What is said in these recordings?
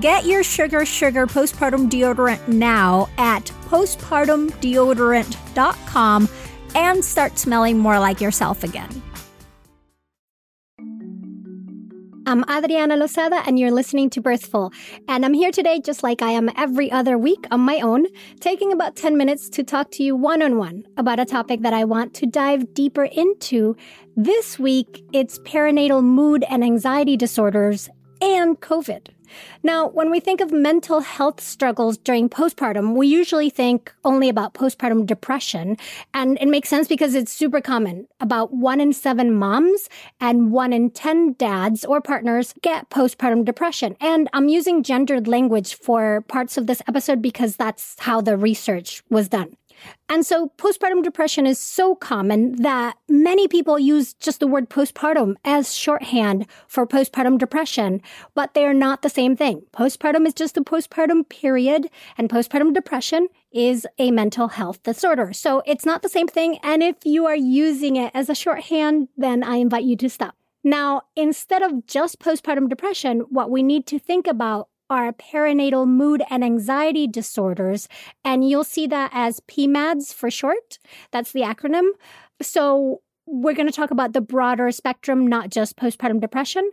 Get your Sugar Sugar postpartum deodorant now at postpartumdeodorant.com and start smelling more like yourself again. I'm Adriana Lozada, and you're listening to Birthful. And I'm here today, just like I am every other week on my own, taking about 10 minutes to talk to you one on one about a topic that I want to dive deeper into. This week, it's perinatal mood and anxiety disorders and COVID. Now, when we think of mental health struggles during postpartum, we usually think only about postpartum depression. And it makes sense because it's super common. About one in seven moms and one in 10 dads or partners get postpartum depression. And I'm using gendered language for parts of this episode because that's how the research was done. And so postpartum depression is so common that many people use just the word postpartum as shorthand for postpartum depression, but they are not the same thing. Postpartum is just a postpartum period and postpartum depression is a mental health disorder. So it's not the same thing. And if you are using it as a shorthand, then I invite you to stop. Now, instead of just postpartum depression, what we need to think about are perinatal mood and anxiety disorders. And you'll see that as PMADS for short. That's the acronym. So we're going to talk about the broader spectrum, not just postpartum depression.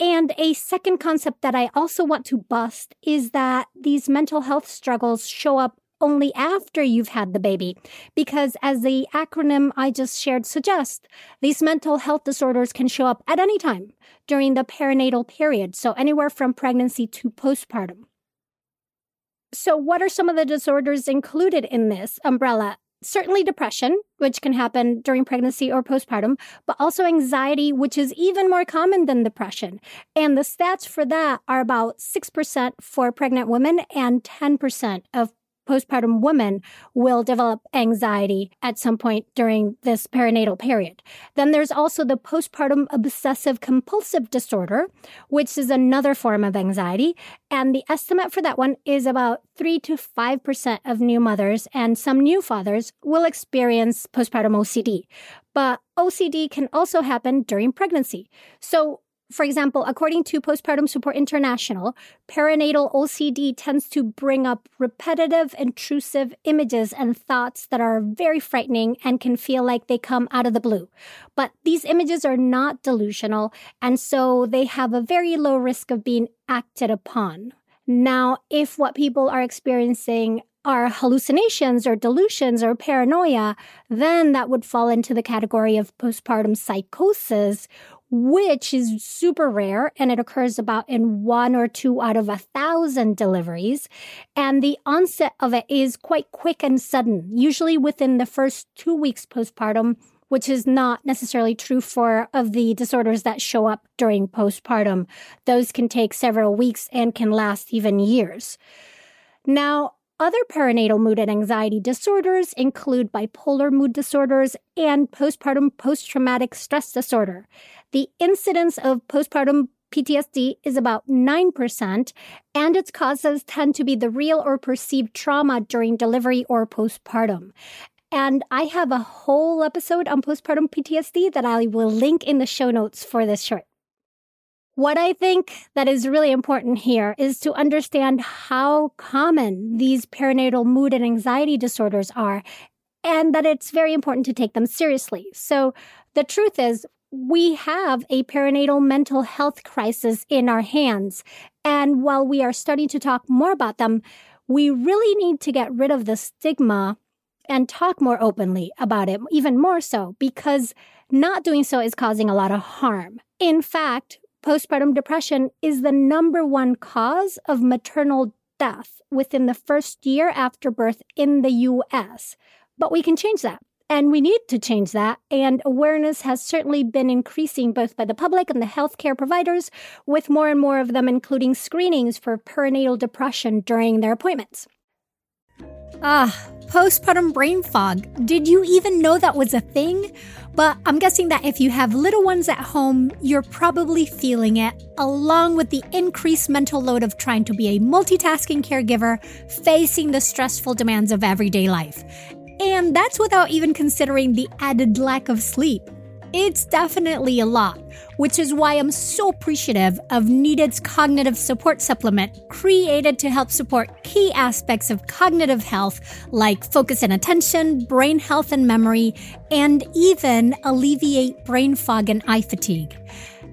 And a second concept that I also want to bust is that these mental health struggles show up only after you've had the baby. Because as the acronym I just shared suggests, these mental health disorders can show up at any time during the perinatal period. So anywhere from pregnancy to postpartum. So what are some of the disorders included in this umbrella? Certainly depression, which can happen during pregnancy or postpartum, but also anxiety, which is even more common than depression. And the stats for that are about 6% for pregnant women and 10% of postpartum women will develop anxiety at some point during this perinatal period. Then there's also the postpartum obsessive compulsive disorder, which is another form of anxiety. And the estimate for that one is about 3 to 5% of new mothers and some new fathers will experience postpartum OCD. But OCD can also happen during pregnancy. So for example, according to Postpartum Support International, perinatal OCD tends to bring up repetitive, intrusive images and thoughts that are very frightening and can feel like they come out of the blue. But these images are not delusional, and so they have a very low risk of being acted upon. Now, if what people are experiencing are hallucinations or delusions or paranoia, then that would fall into the category of postpartum psychosis, which is super rare and it occurs about in one or two out of a thousand deliveries. And the onset of it is quite quick and sudden, usually within the first two weeks postpartum which is not necessarily true for of the disorders that show up during postpartum. Those can take several weeks and can last even years. Now, other perinatal mood and anxiety disorders include bipolar mood disorders and postpartum post traumatic stress disorder. The incidence of postpartum PTSD is about 9%, and its causes tend to be the real or perceived trauma during delivery or postpartum. And I have a whole episode on postpartum PTSD that I will link in the show notes for this short. What I think that is really important here is to understand how common these perinatal mood and anxiety disorders are and that it's very important to take them seriously. So the truth is we have a perinatal mental health crisis in our hands. And while we are starting to talk more about them, we really need to get rid of the stigma and talk more openly about it, even more so, because not doing so is causing a lot of harm. In fact, postpartum depression is the number one cause of maternal death within the first year after birth in the US. But we can change that. And we need to change that. And awareness has certainly been increasing both by the public and the healthcare providers, with more and more of them including screenings for perinatal depression during their appointments. Ah, postpartum brain fog. Did you even know that was a thing? But I'm guessing that if you have little ones at home, you're probably feeling it, along with the increased mental load of trying to be a multitasking caregiver, facing the stressful demands of everyday life. And that's without even considering the added lack of sleep. It's definitely a lot, which is why I'm so appreciative of Needed's cognitive support supplement created to help support key aspects of cognitive health like focus and attention, brain health and memory, and even alleviate brain fog and eye fatigue.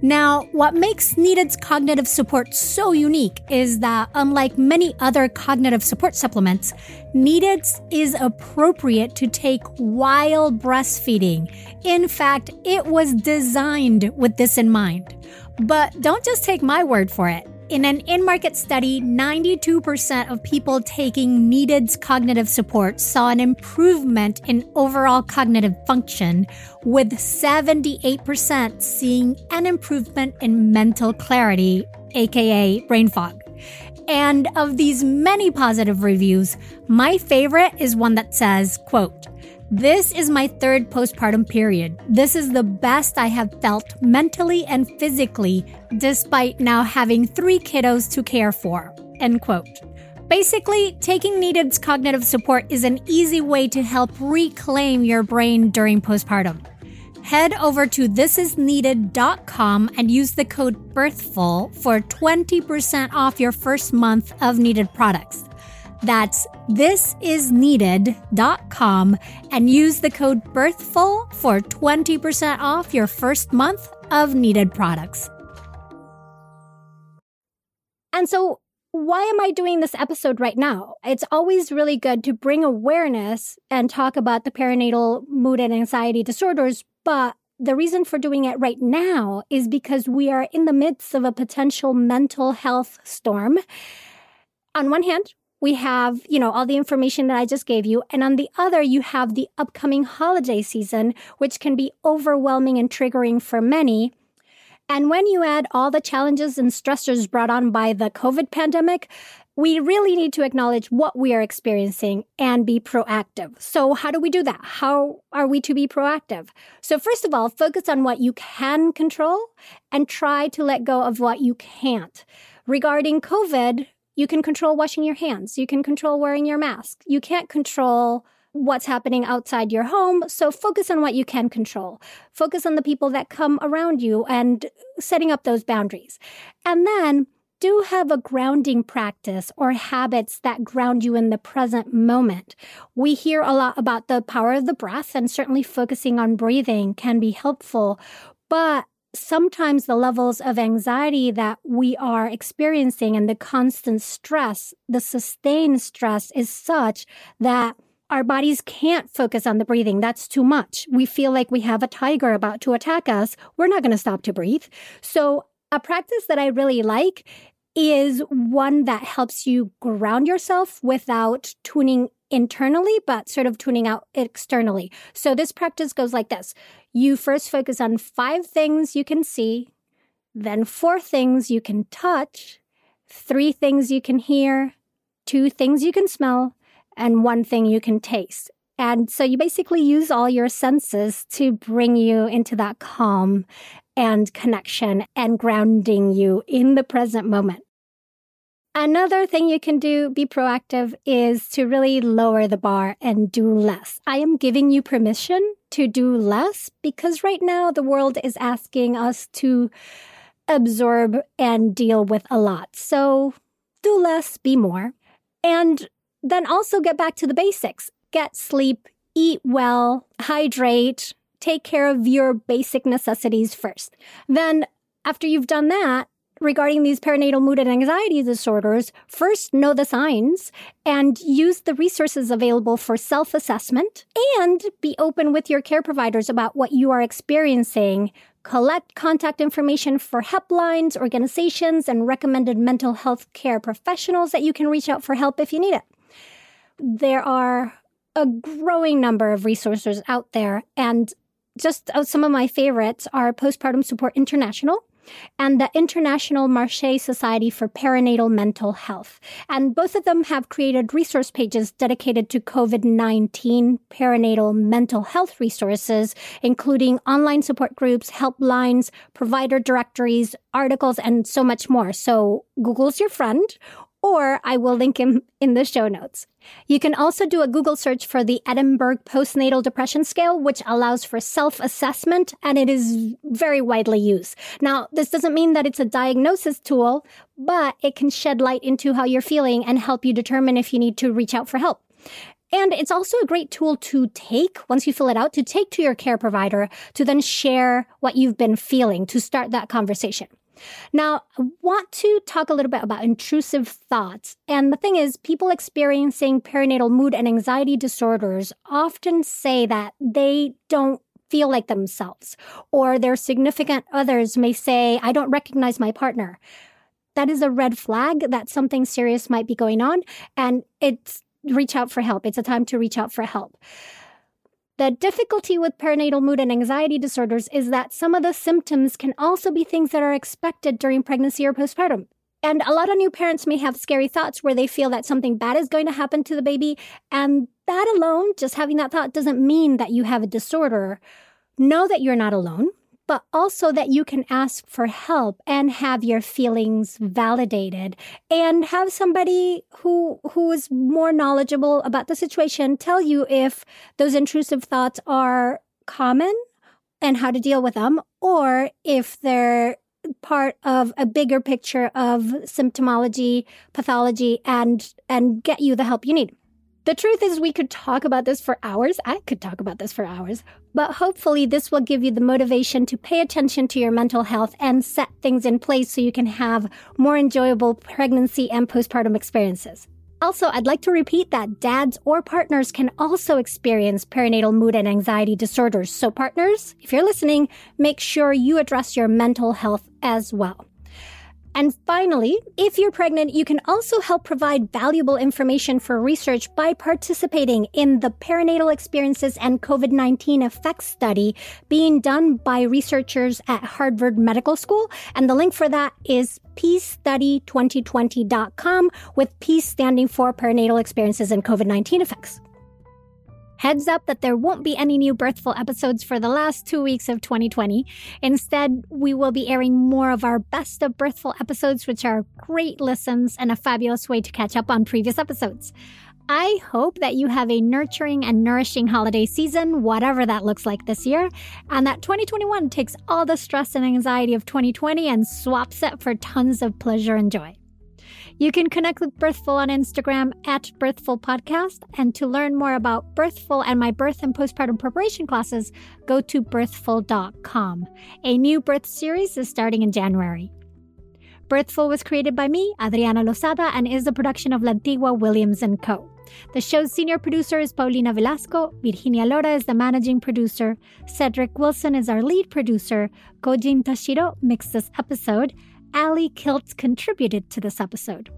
Now, what makes Needed's cognitive support so unique is that, unlike many other cognitive support supplements, Needed's is appropriate to take while breastfeeding. In fact, it was designed with this in mind. But don't just take my word for it. In an in market study, 92% of people taking Needed's cognitive support saw an improvement in overall cognitive function, with 78% seeing an improvement in mental clarity, aka brain fog. And of these many positive reviews, my favorite is one that says, quote, this is my third postpartum period. This is the best I have felt mentally and physically, despite now having three kiddos to care for. End quote. Basically, taking Needed's cognitive support is an easy way to help reclaim your brain during postpartum. Head over to thisisneeded.com and use the code BIRTHFUL for 20% off your first month of Needed products. That's thisisneeded.com and use the code BIRTHFUL for 20% off your first month of needed products. And so, why am I doing this episode right now? It's always really good to bring awareness and talk about the perinatal mood and anxiety disorders, but the reason for doing it right now is because we are in the midst of a potential mental health storm. On one hand, we have, you know, all the information that I just gave you. And on the other, you have the upcoming holiday season, which can be overwhelming and triggering for many. And when you add all the challenges and stressors brought on by the COVID pandemic, we really need to acknowledge what we are experiencing and be proactive. So, how do we do that? How are we to be proactive? So, first of all, focus on what you can control and try to let go of what you can't. Regarding COVID, you can control washing your hands. You can control wearing your mask. You can't control what's happening outside your home. So focus on what you can control. Focus on the people that come around you and setting up those boundaries. And then do have a grounding practice or habits that ground you in the present moment. We hear a lot about the power of the breath and certainly focusing on breathing can be helpful. But sometimes the levels of anxiety that we are experiencing and the constant stress, the sustained stress is such that our bodies can't focus on the breathing. That's too much. We feel like we have a tiger about to attack us. We're not going to stop to breathe. So a practice that I really like is one that helps you ground yourself without tuning internally, but sort of tuning out externally. So this practice goes like this. You first focus on five things you can see, then four things you can touch, three things you can hear, two things you can smell, and one thing you can taste. And so you basically use all your senses to bring you into that calm and connection and grounding you in the present moment. Another thing you can do, be proactive, is to really lower the bar and do less. I am giving you permission to do less because right now the world is asking us to absorb and deal with a lot. So do less, be more. And then also get back to the basics get sleep, eat well, hydrate, take care of your basic necessities first. Then, after you've done that, regarding these perinatal mood and anxiety disorders, first know the signs and use the resources available for self assessment and be open with your care providers about what you are experiencing. Collect contact information for helplines, organizations, and recommended mental health care professionals that you can reach out for help if you need it. There are a growing number of resources out there, and just uh, some of my favorites are Postpartum Support International, and the International Marcé Society for Perinatal Mental Health. And both of them have created resource pages dedicated to COVID 19 perinatal mental health resources, including online support groups, helplines, provider directories, articles, and so much more. So Google's your friend, or I will link him in the show notes. You can also do a Google search for the Edinburgh Postnatal Depression Scale, which allows for self assessment and it is very widely used. Now, this doesn't mean that it's a diagnosis tool, but it can shed light into how you're feeling and help you determine if you need to reach out for help. And it's also a great tool to take once you fill it out to take to your care provider to then share what you've been feeling to start that conversation. Now, I want to talk a little bit about intrusive thoughts. And the thing is, people experiencing perinatal mood and anxiety disorders often say that they don't feel like themselves, or their significant others may say, I don't recognize my partner. That is a red flag that something serious might be going on, and it's reach out for help. It's a time to reach out for help. The difficulty with perinatal mood and anxiety disorders is that some of the symptoms can also be things that are expected during pregnancy or postpartum. And a lot of new parents may have scary thoughts where they feel that something bad is going to happen to the baby. And that alone, just having that thought, doesn't mean that you have a disorder. Know that you're not alone but also that you can ask for help and have your feelings validated and have somebody who who is more knowledgeable about the situation tell you if those intrusive thoughts are common and how to deal with them or if they're part of a bigger picture of symptomology pathology and and get you the help you need the truth is, we could talk about this for hours. I could talk about this for hours. But hopefully, this will give you the motivation to pay attention to your mental health and set things in place so you can have more enjoyable pregnancy and postpartum experiences. Also, I'd like to repeat that dads or partners can also experience perinatal mood and anxiety disorders. So, partners, if you're listening, make sure you address your mental health as well. And finally, if you're pregnant, you can also help provide valuable information for research by participating in the Perinatal Experiences and COVID 19 Effects Study being done by researchers at Harvard Medical School. And the link for that is peacestudy2020.com, with PEACE standing for Perinatal Experiences and COVID 19 Effects. Heads up that there won't be any new Birthful episodes for the last two weeks of 2020. Instead, we will be airing more of our best of Birthful episodes, which are great listens and a fabulous way to catch up on previous episodes. I hope that you have a nurturing and nourishing holiday season, whatever that looks like this year, and that 2021 takes all the stress and anxiety of 2020 and swaps it for tons of pleasure and joy. You can connect with Birthful on Instagram at Birthful Podcast. And to learn more about Birthful and my birth and postpartum preparation classes, go to birthful.com. A new birth series is starting in January. Birthful was created by me, Adriana Lozada, and is a production of Lantigua Williams & Co. The show's senior producer is Paulina Velasco. Virginia Lora is the managing producer. Cedric Wilson is our lead producer. Kojin Tashiro mixed this episode. Ali Kiltz contributed to this episode.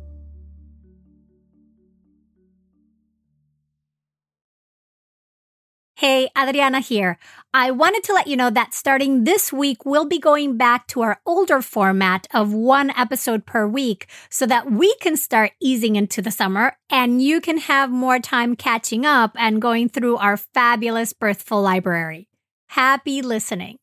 Hey, Adriana here. I wanted to let you know that starting this week, we'll be going back to our older format of one episode per week so that we can start easing into the summer and you can have more time catching up and going through our fabulous Birthful library. Happy listening.